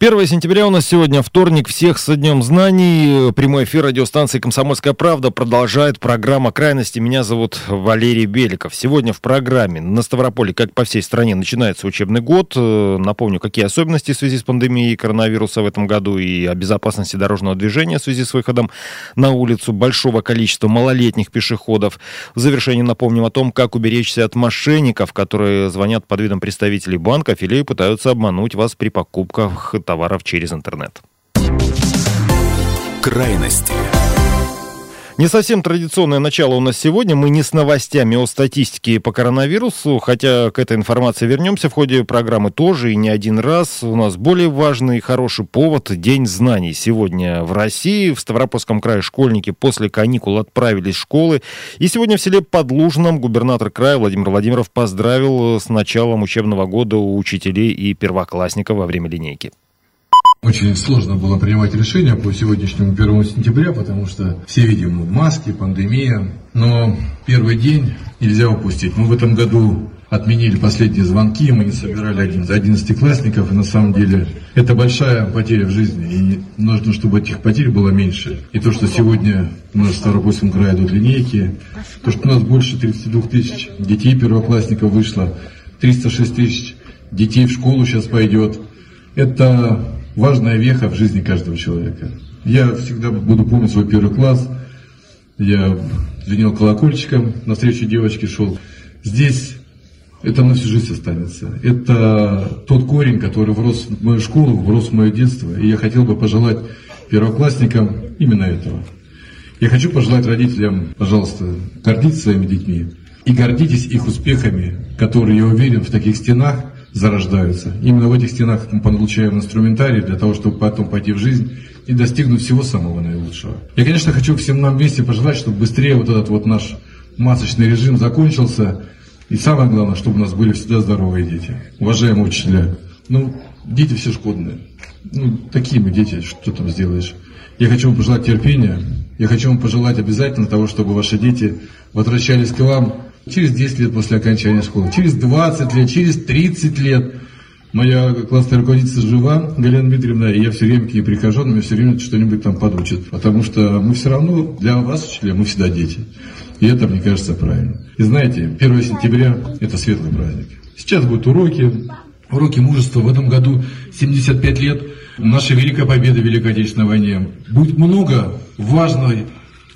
1 сентября у нас сегодня вторник. Всех с Днем Знаний. Прямой эфир радиостанции «Комсомольская правда» продолжает программа «Крайности». Меня зовут Валерий Беликов. Сегодня в программе на Ставрополе, как по всей стране, начинается учебный год. Э, напомню, какие особенности в связи с пандемией коронавируса в этом году и о безопасности дорожного движения в связи с выходом на улицу большого количества малолетних пешеходов. В завершении напомним о том, как уберечься от мошенников, которые звонят под видом представителей банков или пытаются обмануть вас при покупках товаров через интернет. Крайности. Не совсем традиционное начало у нас сегодня. Мы не с новостями о статистике по коронавирусу, хотя к этой информации вернемся в ходе программы тоже и не один раз. У нас более важный и хороший повод – День знаний. Сегодня в России, в Ставропольском крае школьники после каникул отправились в школы. И сегодня в селе Подлужном губернатор края Владимир Владимиров поздравил с началом учебного года учителей и первоклассников во время линейки. Очень сложно было принимать решения по сегодняшнему 1 сентября, потому что все видим маски, пандемия. Но первый день нельзя упустить. Мы в этом году отменили последние звонки, мы не собирали 11 классников, и на самом деле это большая потеря в жизни, и нужно, чтобы этих потерь было меньше. И то, что сегодня у нас в Ставропольском крае идут линейки, то, что у нас больше 32 тысяч детей первоклассников вышло, 306 тысяч детей в школу сейчас пойдет, это важная веха в жизни каждого человека. Я всегда буду помнить свой первый класс. Я звенел колокольчиком, на встречу девочки шел. Здесь это на всю жизнь останется. Это тот корень, который врос в мою школу, врос в мое детство. И я хотел бы пожелать первоклассникам именно этого. Я хочу пожелать родителям, пожалуйста, гордиться своими детьми. И гордитесь их успехами, которые, я уверен, в таких стенах – зарождаются. Именно в этих стенах мы получаем инструментарий для того, чтобы потом пойти в жизнь и достигнуть всего самого наилучшего. Я, конечно, хочу всем нам вместе пожелать, чтобы быстрее вот этот вот наш масочный режим закончился. И самое главное, чтобы у нас были всегда здоровые дети. Уважаемые учителя, ну, дети все шкодные. Ну, такие мы дети, что там сделаешь. Я хочу вам пожелать терпения. Я хочу вам пожелать обязательно того, чтобы ваши дети возвращались к вам через 10 лет после окончания школы, через 20 лет, через 30 лет. Моя классная руководительница жива, Галина Дмитриевна, и я все время к ней прихожу, она мне все время что-нибудь там подучит. Потому что мы все равно, для вас, учителя, мы всегда дети. И это, мне кажется, правильно. И знаете, 1 сентября – это светлый праздник. Сейчас будут уроки, уроки мужества. В этом году 75 лет нашей великой победы в Великой Отечественной войне. Будет много важной,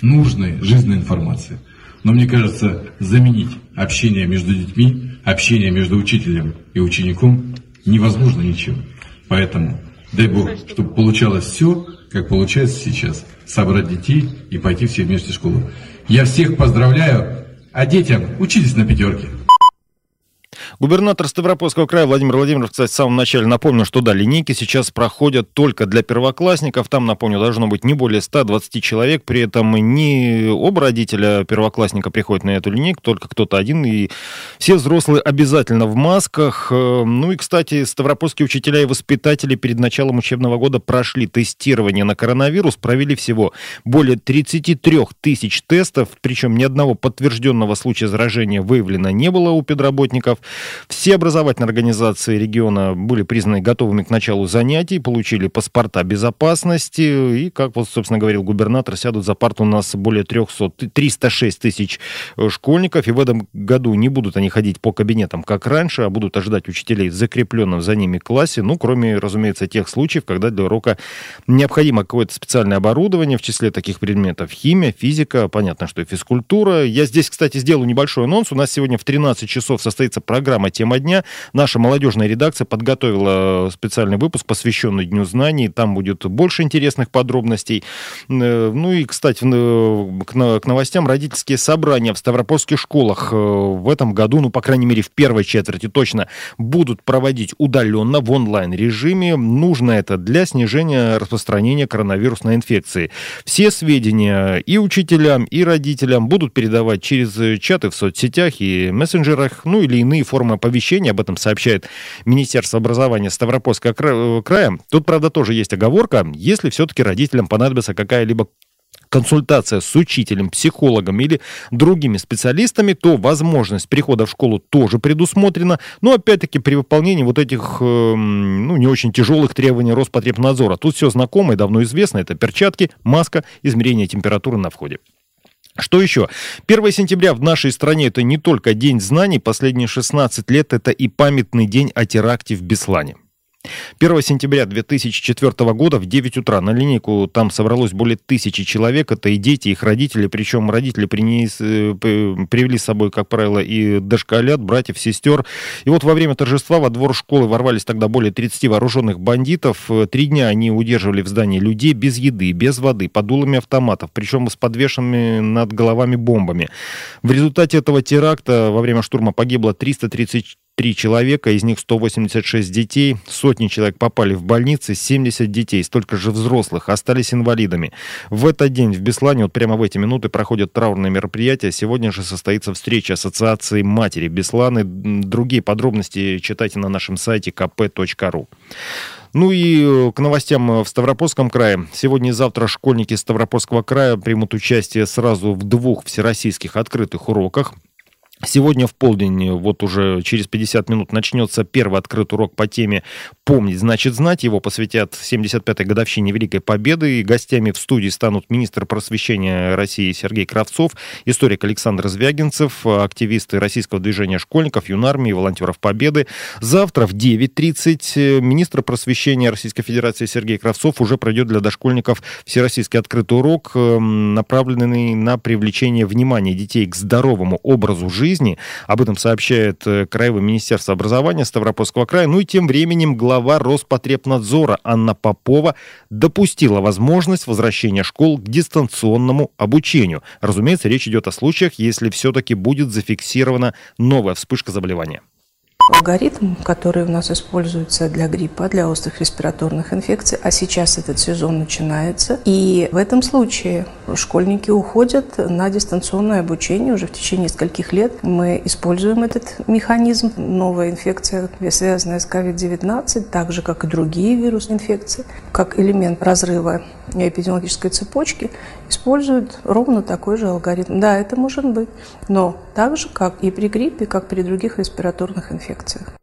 нужной жизненной информации. Но мне кажется, заменить общение между детьми, общение между учителем и учеником невозможно ничем. Поэтому дай Бог, чтобы получалось все, как получается сейчас. Собрать детей и пойти все вместе в школу. Я всех поздравляю, а детям учитесь на пятерке. Губернатор Ставропольского края Владимир Владимиров, кстати, в самом начале напомнил, что да, линейки сейчас проходят только для первоклассников. Там, напомню, должно быть не более 120 человек. При этом не оба родителя первоклассника приходят на эту линейку, только кто-то один. И все взрослые обязательно в масках. Э, ну и, кстати, ставропольские учителя и воспитатели перед началом учебного года прошли тестирование на коронавирус, провели всего более 33 тысяч тестов, причем ни одного подтвержденного случая заражения выявлено не было у педработников. Все образовательные организации региона были признаны готовыми к началу занятий, получили паспорта безопасности. И, как вот, собственно, говорил губернатор, сядут за парту у нас более 300, 306 тысяч э, школьников. И в этом году не будут они ходить по кабинетам, как раньше, а будут ожидать учителей в закрепленном за ними классе. Ну, кроме, разумеется, тех случаев, когда для урока необходимо какое-то специальное оборудование, в числе таких предметов химия, физика, понятно, что и физкультура. Я здесь, кстати, сделаю небольшой анонс. У нас сегодня в 13 часов состоится программа «Тема дня». Наша молодежная редакция подготовила специальный выпуск, посвященный Дню знаний. Там будет больше интересных подробностей. Э, ну и, кстати, к новостям. Родительские собрания в Ставропольских школах э, в этом году, ну, по крайней мере, в первой четверти точно, будут проводить удаленно в онлайн-режиме. Нужно это для снижения распространения коронавирусной инфекции. Все сведения и учителям, и родителям будут передавать через чаты в соцсетях и мессенджерах, ну или иные формы оповещения. Об этом сообщает Министерство образования Ставропольского края. Тут, правда, тоже есть оговорка. Если все-таки родителям понадобится какая-либо консультация с учителем, психологом или другими специалистами, то возможность прихода в школу тоже предусмотрена. Но опять-таки при выполнении вот этих эм, ну, не очень тяжелых требований Роспотребнадзора. Тут все знакомо и давно известно. Это перчатки, маска, измерение температуры на входе. Что еще? 1 сентября в нашей стране это не только День знаний, последние 16 лет это и памятный день о теракте в Беслане. 1 сентября 2004 года в 9 утра на линейку там собралось более тысячи человек. Это и дети, их родители. Причем родители принес, э, привели с собой, как правило, и дошколят, братьев, сестер. И вот во время торжества во двор школы ворвались тогда более 30 вооруженных бандитов. Три дня они удерживали в здании людей без еды, без воды, под дулами автоматов, причем с подвешенными над головами бомбами. В результате этого теракта во время штурма погибло 330 три человека, из них 186 детей, сотни человек попали в больницы, 70 детей, столько же взрослых, остались инвалидами. В этот день в Беслане, вот прямо в эти минуты, проходят траурные мероприятия. Сегодня же состоится встреча Ассоциации матери Бесланы. Другие подробности читайте на нашем сайте kp.ru. Ну и э, к новостям в Ставропольском крае. Сегодня и завтра школьники Ставропольского края примут участие сразу в двух всероссийских открытых уроках. Сегодня в полдень, вот уже через 50 минут, начнется первый открытый урок по теме «Помнить значит знать». Его посвятят 75-й годовщине Великой Победы. И гостями в студии станут министр просвещения России Сергей Кравцов, историк Александр Звягинцев, активисты российского движения школьников, юнармии, волонтеров Победы. Завтра в 9.30 министр просвещения Российской Федерации Сергей Кравцов уже пройдет для дошкольников всероссийский открытый урок, эм, направленный на привлечение внимания детей к здоровому образу жизни жизни. Об этом сообщает э, Краевое министерство образования Ставропольского края. Ну и тем временем глава Роспотребнадзора Анна Попова допустила возможность возвращения школ к дистанционному обучению. Разумеется, речь идет о случаях, если все-таки будет зафиксирована новая вспышка заболевания. Алгоритм, который у нас используется для гриппа, для острых респираторных инфекций, а сейчас этот сезон начинается. И в этом случае школьники уходят на дистанционное обучение уже в течение нескольких лет. Мы используем этот механизм. Новая инфекция, связанная с COVID-19, так же, как и другие вирусные инфекции, как элемент разрыва эпидемиологической цепочки, используют ровно такой же алгоритм. Да, это может быть, но так же, как и при гриппе, как при других респираторных инфекциях.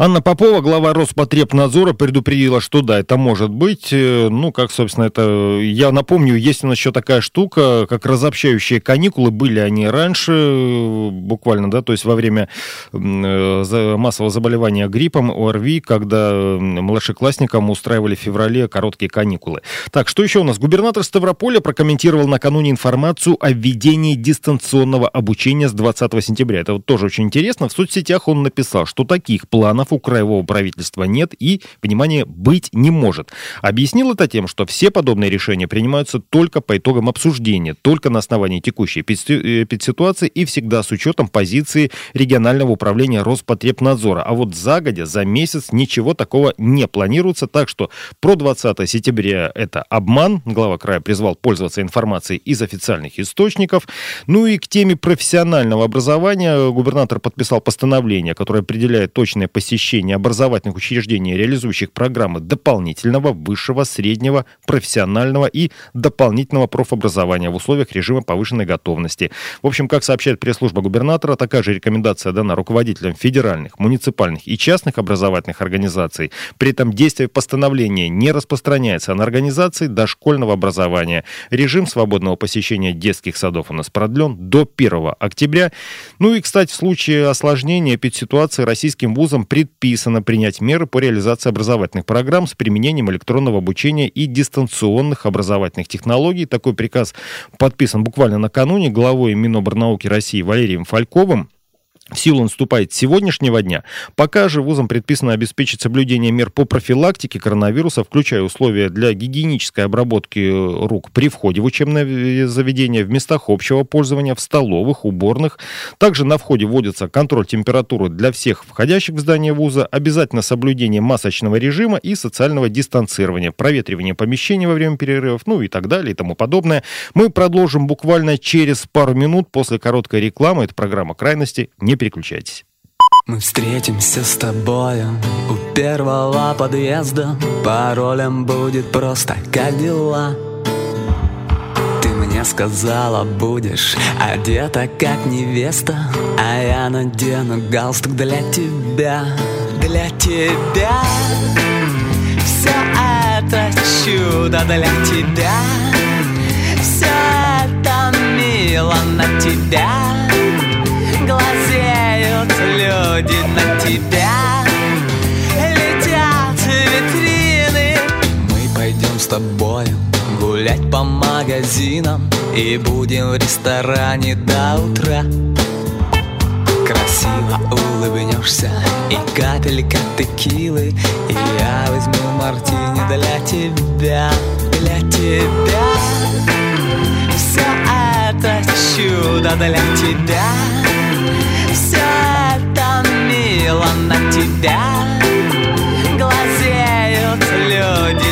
Анна Попова, глава Роспотребнадзора, предупредила, что да, это может быть. Э, ну, как, собственно, это... Я напомню, есть у нас еще такая штука, как разобщающие каникулы. Были они раньше, буквально, да, то есть во время э, массового заболевания гриппом, ОРВИ, когда младшеклассникам устраивали в феврале короткие каникулы. Так, что еще у нас? Губернатор Ставрополя прокомментировал накануне информацию о введении дистанционного обучения с 20 сентября. Это вот тоже очень интересно. В соцсетях он написал, что таких планов планов у краевого правительства нет и, внимание, быть не может. Объяснил это тем, что все подобные решения принимаются только по итогам обсуждения, только на основании текущей эпидситуации и всегда с учетом позиции регионального управления Роспотребнадзора. А вот загодя, за месяц ничего такого не планируется, так что про 20 сентября это обман. Глава края призвал пользоваться информацией из официальных источников. Ну и к теме профессионального образования губернатор подписал постановление, которое определяет точное посещение посещения образовательных учреждений, реализующих программы дополнительного, высшего, среднего, профессионального и дополнительного профобразования в условиях режима повышенной готовности. В общем, как сообщает пресс-служба губернатора, такая же рекомендация дана руководителям федеральных, муниципальных и частных образовательных организаций. При этом действие постановления не распространяется на организации дошкольного образования. Режим свободного посещения детских садов у нас продлен до 1 октября. Ну и, кстати, в случае осложнения эпидситуации российским вузам пред предписано принять меры по реализации образовательных программ с применением электронного обучения и дистанционных образовательных технологий. Такой приказ подписан буквально накануне главой Миноборнауки России Валерием Фальковым. В силу наступает с сегодняшнего дня. Пока же вузам предписано обеспечить соблюдение мер по профилактике коронавируса, включая условия для гигиенической обработки э, рук при входе в учебное заведение, в местах общего пользования, в столовых, уборных. Также на входе вводится контроль температуры для всех входящих в здание вуза, обязательно соблюдение масочного режима и социального дистанцирования, проветривание помещений во время перерывов, ну и так далее и тому подобное. Мы продолжим буквально через пару минут после короткой рекламы. Это программа «Крайности». Не переключайтесь. Мы встретимся с тобою у первого подъезда Паролем будет просто «Как дела?». Ты мне сказала, будешь одета как невеста А я надену галстук для тебя Для тебя Все это чудо для тебя Все это мило на тебя люди на тебя. Летят витрины. Мы пойдем с тобою гулять по магазинам И будем в ресторане до утра. Красиво улыбнешься и капелька текилы. И я возьму мартини для тебя, для тебя. Все это чудо для тебя мило на тебя Глазеют люди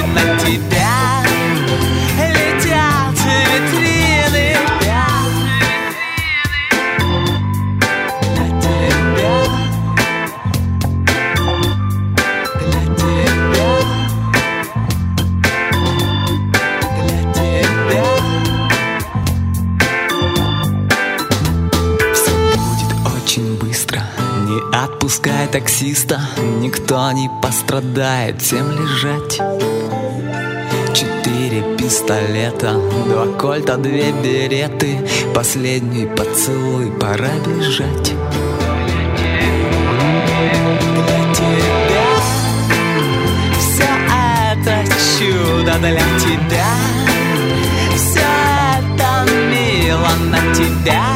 отпускай таксиста Никто не пострадает. Всем лежать. Четыре пистолета Два кольта, две береты. Последний поцелуй Пора бежать. Для тебя Все это чудо для тебя Все это мило на тебя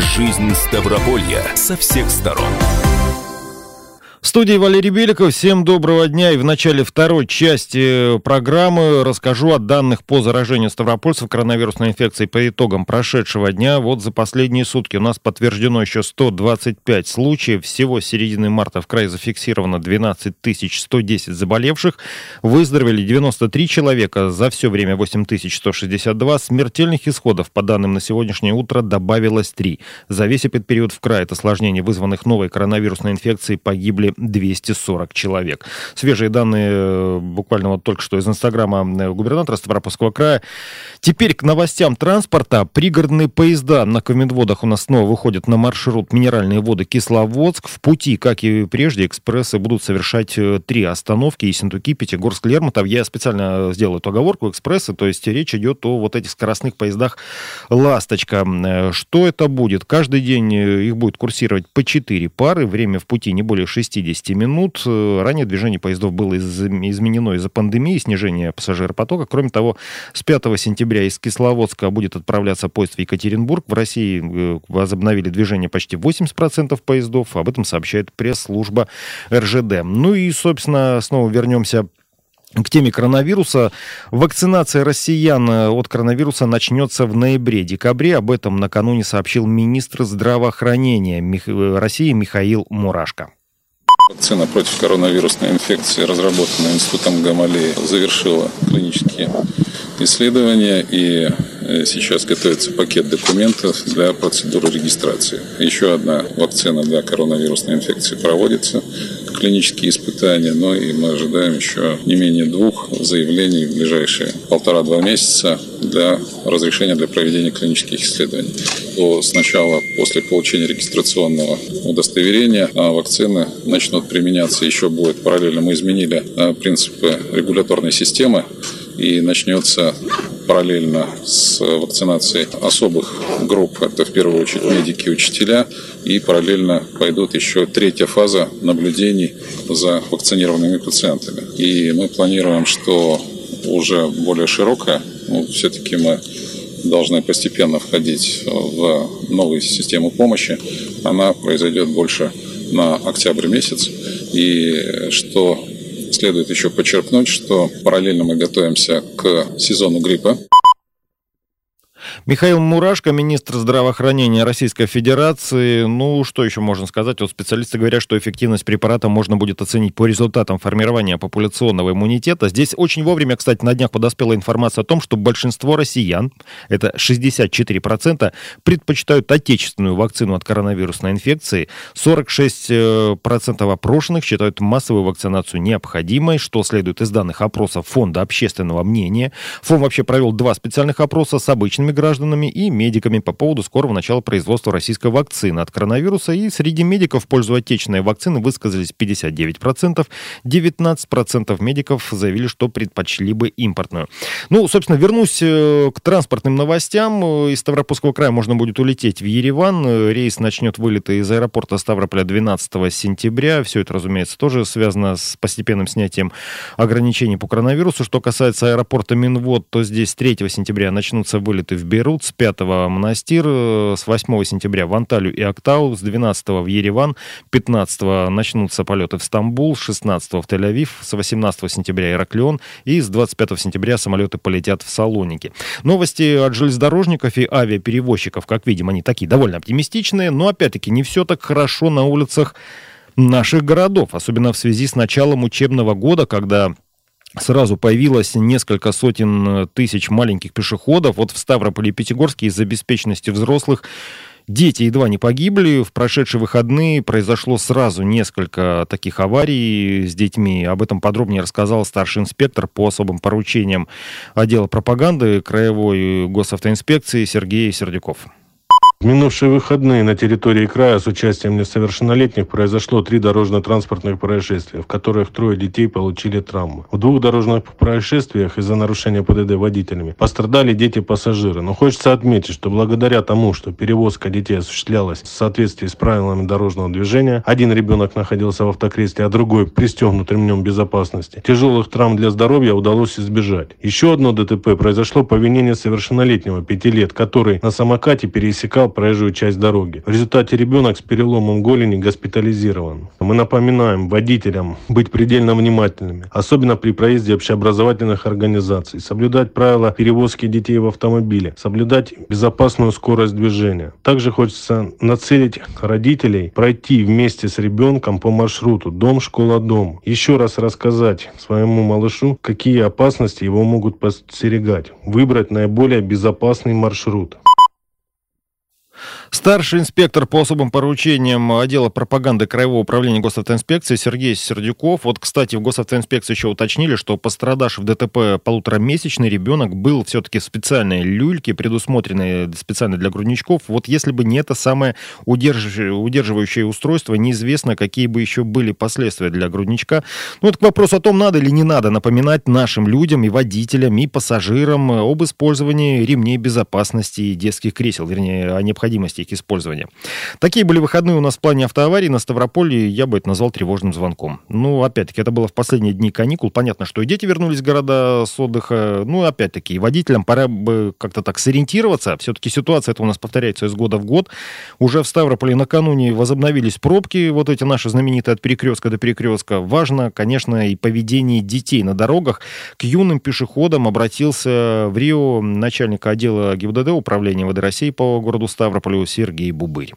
Жизнь Ставрополья со всех сторон. Студии Валерий Беликов. Всем доброго дня. И в начале второй части программы расскажу о данных по заражению ставропольцев коронавирусной инфекцией по итогам прошедшего дня. Вот за последние сутки у нас подтверждено еще 125 случаев. Всего с середины марта в крае зафиксировано 12 110 заболевших. Выздоровели 93 человека. За все время 8162. Смертельных исходов, по данным на сегодняшнее утро, добавилось 3. За весь этот период в крае от осложнений, вызванных новой коронавирусной инфекцией, погибли 240 человек. Свежие данные э, буквально вот только что из инстаграма э, губернатора Ставропольского края. Теперь к новостям транспорта. Пригородные поезда на Комендводах у нас снова выходят на маршрут Минеральные воды Кисловодск. В пути, как и прежде, экспрессы будут совершать э, три остановки. Ессентуки, Пятигорск, Лермонтов. Я специально сделал эту оговорку. Экспрессы, то есть речь идет о вот этих скоростных поездах «Ласточка». Что это будет? Каждый день их будет курсировать по 4 пары. Время в пути не более 60 минут. Ранее движение поездов было из- изменено из-за пандемии, снижения пассажиропотока. Кроме того, с 5 сентября из Кисловодска будет отправляться поезд в Екатеринбург. В России э, возобновили движение почти 80% поездов. Об этом сообщает пресс-служба РЖД. Ну и, собственно, снова вернемся к теме коронавируса. Вакцинация россиян э, от коронавируса начнется в ноябре-декабре. Об этом накануне сообщил министр здравоохранения э, России Михаил Мурашко. Вакцина против коронавирусной инфекции, разработанная Институтом Гамалеи, завершила клинические исследования и э, сейчас готовится пакет документов для процедуры регистрации. Еще одна вакцина для коронавирусной инфекции проводится, клинические испытания, но и мы ожидаем еще не менее двух заявлений в ближайшие полтора-два месяца для разрешения для проведения клинических исследований. То сначала после получения регистрационного удостоверения а вакцины начнут применяться, еще будет параллельно. Мы изменили а, принципы регуляторной системы и начнется параллельно с вакцинацией особых групп, это в первую очередь медики и учителя, и параллельно пойдут еще третья фаза наблюдений за вакцинированными пациентами. И мы планируем, что уже более широкая, ну, все-таки мы должны постепенно входить в новую систему помощи, она произойдет больше на октябрь месяц. И что Следует еще подчеркнуть, что параллельно мы готовимся к сезону гриппа. Михаил Мурашко, министр здравоохранения Российской Федерации. Ну, что еще можно сказать? Вот специалисты говорят, что эффективность препарата можно будет оценить по результатам формирования популяционного иммунитета. Здесь очень вовремя, кстати, на днях подоспела информация о том, что большинство россиян, это 64%, предпочитают отечественную вакцину от коронавирусной инфекции. 46% опрошенных считают массовую вакцинацию необходимой, что следует из данных опросов Фонда общественного мнения. Фонд вообще провел два специальных опроса с обычными гражданами и медиками по поводу скорого начала производства российской вакцины от коронавируса. И среди медиков в пользу отечественной вакцины высказались 59%. 19% медиков заявили, что предпочли бы импортную. Ну, собственно, вернусь э, к транспортным новостям. Из Ставропольского края можно будет улететь в Ереван. Рейс начнет вылеты из аэропорта Ставрополя 12 сентября. Все это, разумеется, тоже связано с постепенным снятием ограничений по коронавирусу. Что касается аэропорта Минвод, то здесь 3 сентября начнутся вылеты в Берут, с 5 в Монастир, э, с 8 сентября в Анталию и Актау, с 12 в Ереван, 15 начнутся полеты в Стамбул, 16 в Тель-Авив, с 18 сентября Ираклион и с 25 сентября самолеты полетят в Салоники. Новости от железнодорожников и авиаперевозчиков, как видим, они такие довольно оптимистичные, но опять-таки не все так хорошо на улицах наших городов, особенно в связи с началом учебного года, когда сразу появилось несколько сотен э, тысяч маленьких пешеходов. Вот в Ставрополе и Пятигорске из-за беспечности взрослых Дети едва не погибли. В прошедшие выходные произошло сразу несколько таких аварий с детьми. Об этом подробнее рассказал старший инспектор по особым поручениям отдела пропаганды Краевой госавтоинспекции Сергей Сердюков. В минувшие выходные на территории края с участием несовершеннолетних произошло три дорожно-транспортных происшествия, в которых трое детей получили травмы. В двух дорожных происшествиях из-за нарушения ПДД водителями пострадали дети-пассажиры. Но хочется отметить, что благодаря тому, что перевозка детей осуществлялась в соответствии с правилами дорожного движения, один ребенок находился в автокресте, а другой пристегнут ремнем безопасности. Тяжелых травм для здоровья удалось избежать. Еще одно ДТП произошло по вине несовершеннолетнего, пяти лет, который на самокате пересекал проезжую часть дороги. В результате ребенок с переломом голени госпитализирован. Мы напоминаем водителям быть предельно внимательными, особенно при проезде общеобразовательных организаций, соблюдать правила перевозки детей в автомобиле, соблюдать безопасную скорость движения. Также хочется нацелить родителей пройти вместе с ребенком по маршруту дом-школа-дом. Еще раз рассказать своему малышу, какие опасности его могут подстерегать. Выбрать наиболее безопасный маршрут. Старший инспектор по особым поручениям отдела пропаганды Краевого управления госавтоинспекции Сергей Сердюков. Вот, кстати, в госавтоинспекции еще уточнили, что пострадавший в ДТП полуторамесячный ребенок был все-таки в специальной люльке, предусмотренной специально для грудничков. Вот если бы не это самое удерживающее устройство, неизвестно, какие бы еще были последствия для грудничка. Ну, это вопросу о том, надо или не надо напоминать нашим людям и водителям, и пассажирам об использовании ремней безопасности и детских кресел, вернее, о необходимости возможности их использования. Такие были выходные у нас в плане автоаварий на Ставрополе, я бы это назвал тревожным звонком. Ну, опять-таки, это было в последние дни каникул. Понятно, что и дети вернулись в города с отдыха. Ну, опять-таки, водителям пора бы как-то так сориентироваться. Все-таки ситуация это у нас повторяется из года в год. Уже в Ставрополе накануне возобновились пробки, вот эти наши знаменитые от перекрестка до перекрестка. Важно, конечно, и поведение детей на дорогах. К юным пешеходам обратился в Рио начальник отдела ГИБДД Управления ВД России по городу Ставрополю Сергей Бубырь.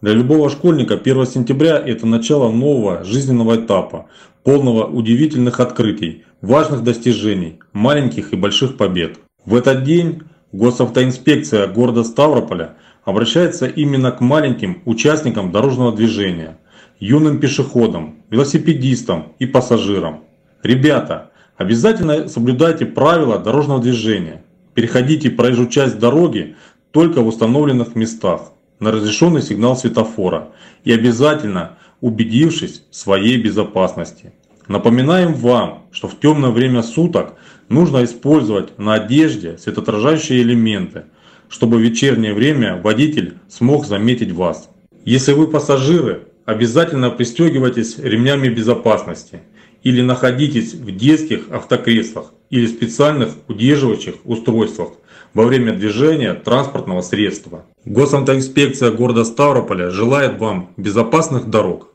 Для любого школьника 1 сентября – это начало нового жизненного этапа, полного удивительных открытий, важных достижений, маленьких и больших побед. В этот день Госавтоинспекция города Ставрополя обращается именно к маленьким участникам дорожного движения, юным пешеходам, велосипедистам и пассажирам. Ребята, обязательно соблюдайте правила дорожного движения. Переходите проезжую часть дороги только в установленных местах на разрешенный сигнал светофора и обязательно убедившись в своей безопасности. Напоминаем вам, что в темное время суток нужно использовать на одежде светоотражающие элементы, чтобы в вечернее время водитель смог заметить вас. Если вы пассажиры, обязательно пристегивайтесь ремнями безопасности или находитесь в детских автокреслах или специальных удерживающих устройствах во время движения транспортного средства. Госавтоинспекция города Ставрополя желает вам безопасных дорог.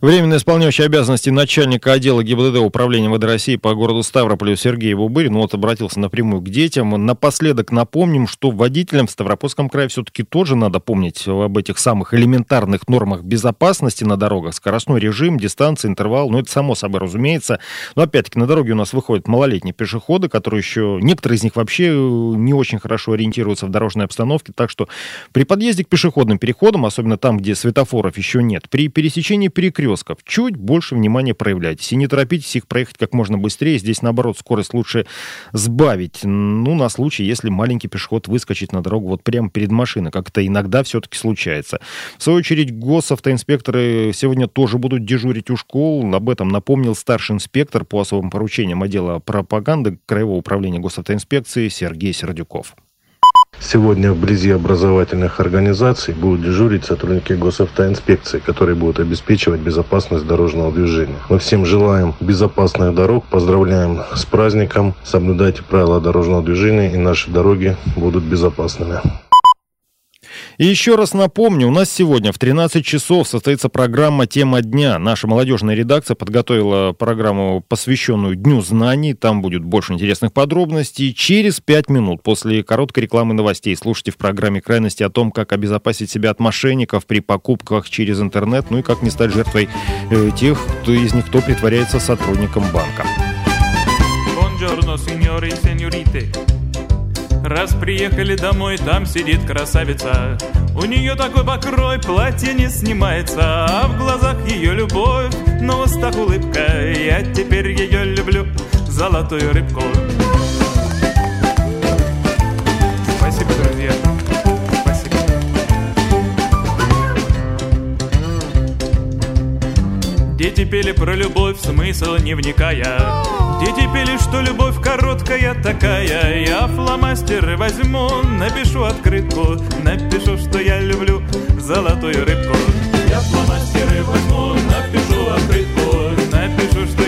Временно исполняющий обязанности начальника отдела ГИБДД Управления ВД России по городу Ставрополю Сергей Бубырин ну, вот обратился напрямую к детям. Напоследок напомним, что водителям в Ставропольском крае все-таки тоже надо помнить об этих самых элементарных нормах безопасности на дорогах. Скоростной режим, дистанция, интервал, ну это само собой разумеется. Но опять-таки на дороге у нас выходят малолетние пешеходы, которые еще, некоторые из них вообще не очень хорошо ориентируются в дорожной обстановке. Так что при подъезде к пешеходным переходам, особенно там, где светофоров еще нет, при пересечении перекрестков, чуть больше внимания проявляйтесь. И не торопитесь их проехать как можно быстрее. Здесь, наоборот, скорость лучше сбавить. Ну, на случай, если маленький пешеход выскочит на дорогу вот прямо перед машиной, как это иногда все-таки случается. В свою очередь, госавтоинспекторы сегодня тоже будут дежурить у школ. Об этом напомнил старший инспектор по особым поручениям отдела пропаганды Краевого управления госавтоинспекции Сергей Сердюков. Сегодня вблизи образовательных организаций будут дежурить сотрудники госавтоинспекции, которые будут обеспечивать безопасность дорожного движения. Мы всем желаем безопасных дорог, поздравляем с праздником, соблюдайте правила дорожного движения и наши дороги будут безопасными. И еще раз напомню, у нас сегодня в 13 часов состоится программа «Тема дня». Наша молодежная редакция подготовила программу, посвященную Дню знаний. Там будет больше интересных подробностей. Через 5 минут после короткой рекламы новостей слушайте в программе «Крайности» о том, как обезопасить себя от мошенников при покупках через интернет, ну и как не стать жертвой э, тех, кто из них кто притворяется сотрудником банка. Buongiorno, signori. Раз приехали домой, там сидит красавица. У нее такой покрой, платье не снимается А в глазах ее любовь, на устах улыбка Я теперь ее люблю, золотую рыбку. Спасибо, друзья. Дети пели про любовь, смысл не вникая Дети пели, что любовь короткая такая Я фломастеры возьму, напишу открытку Напишу, что я люблю золотую рыбку. Я фломастеры возьму, напишу открытку Напишу, что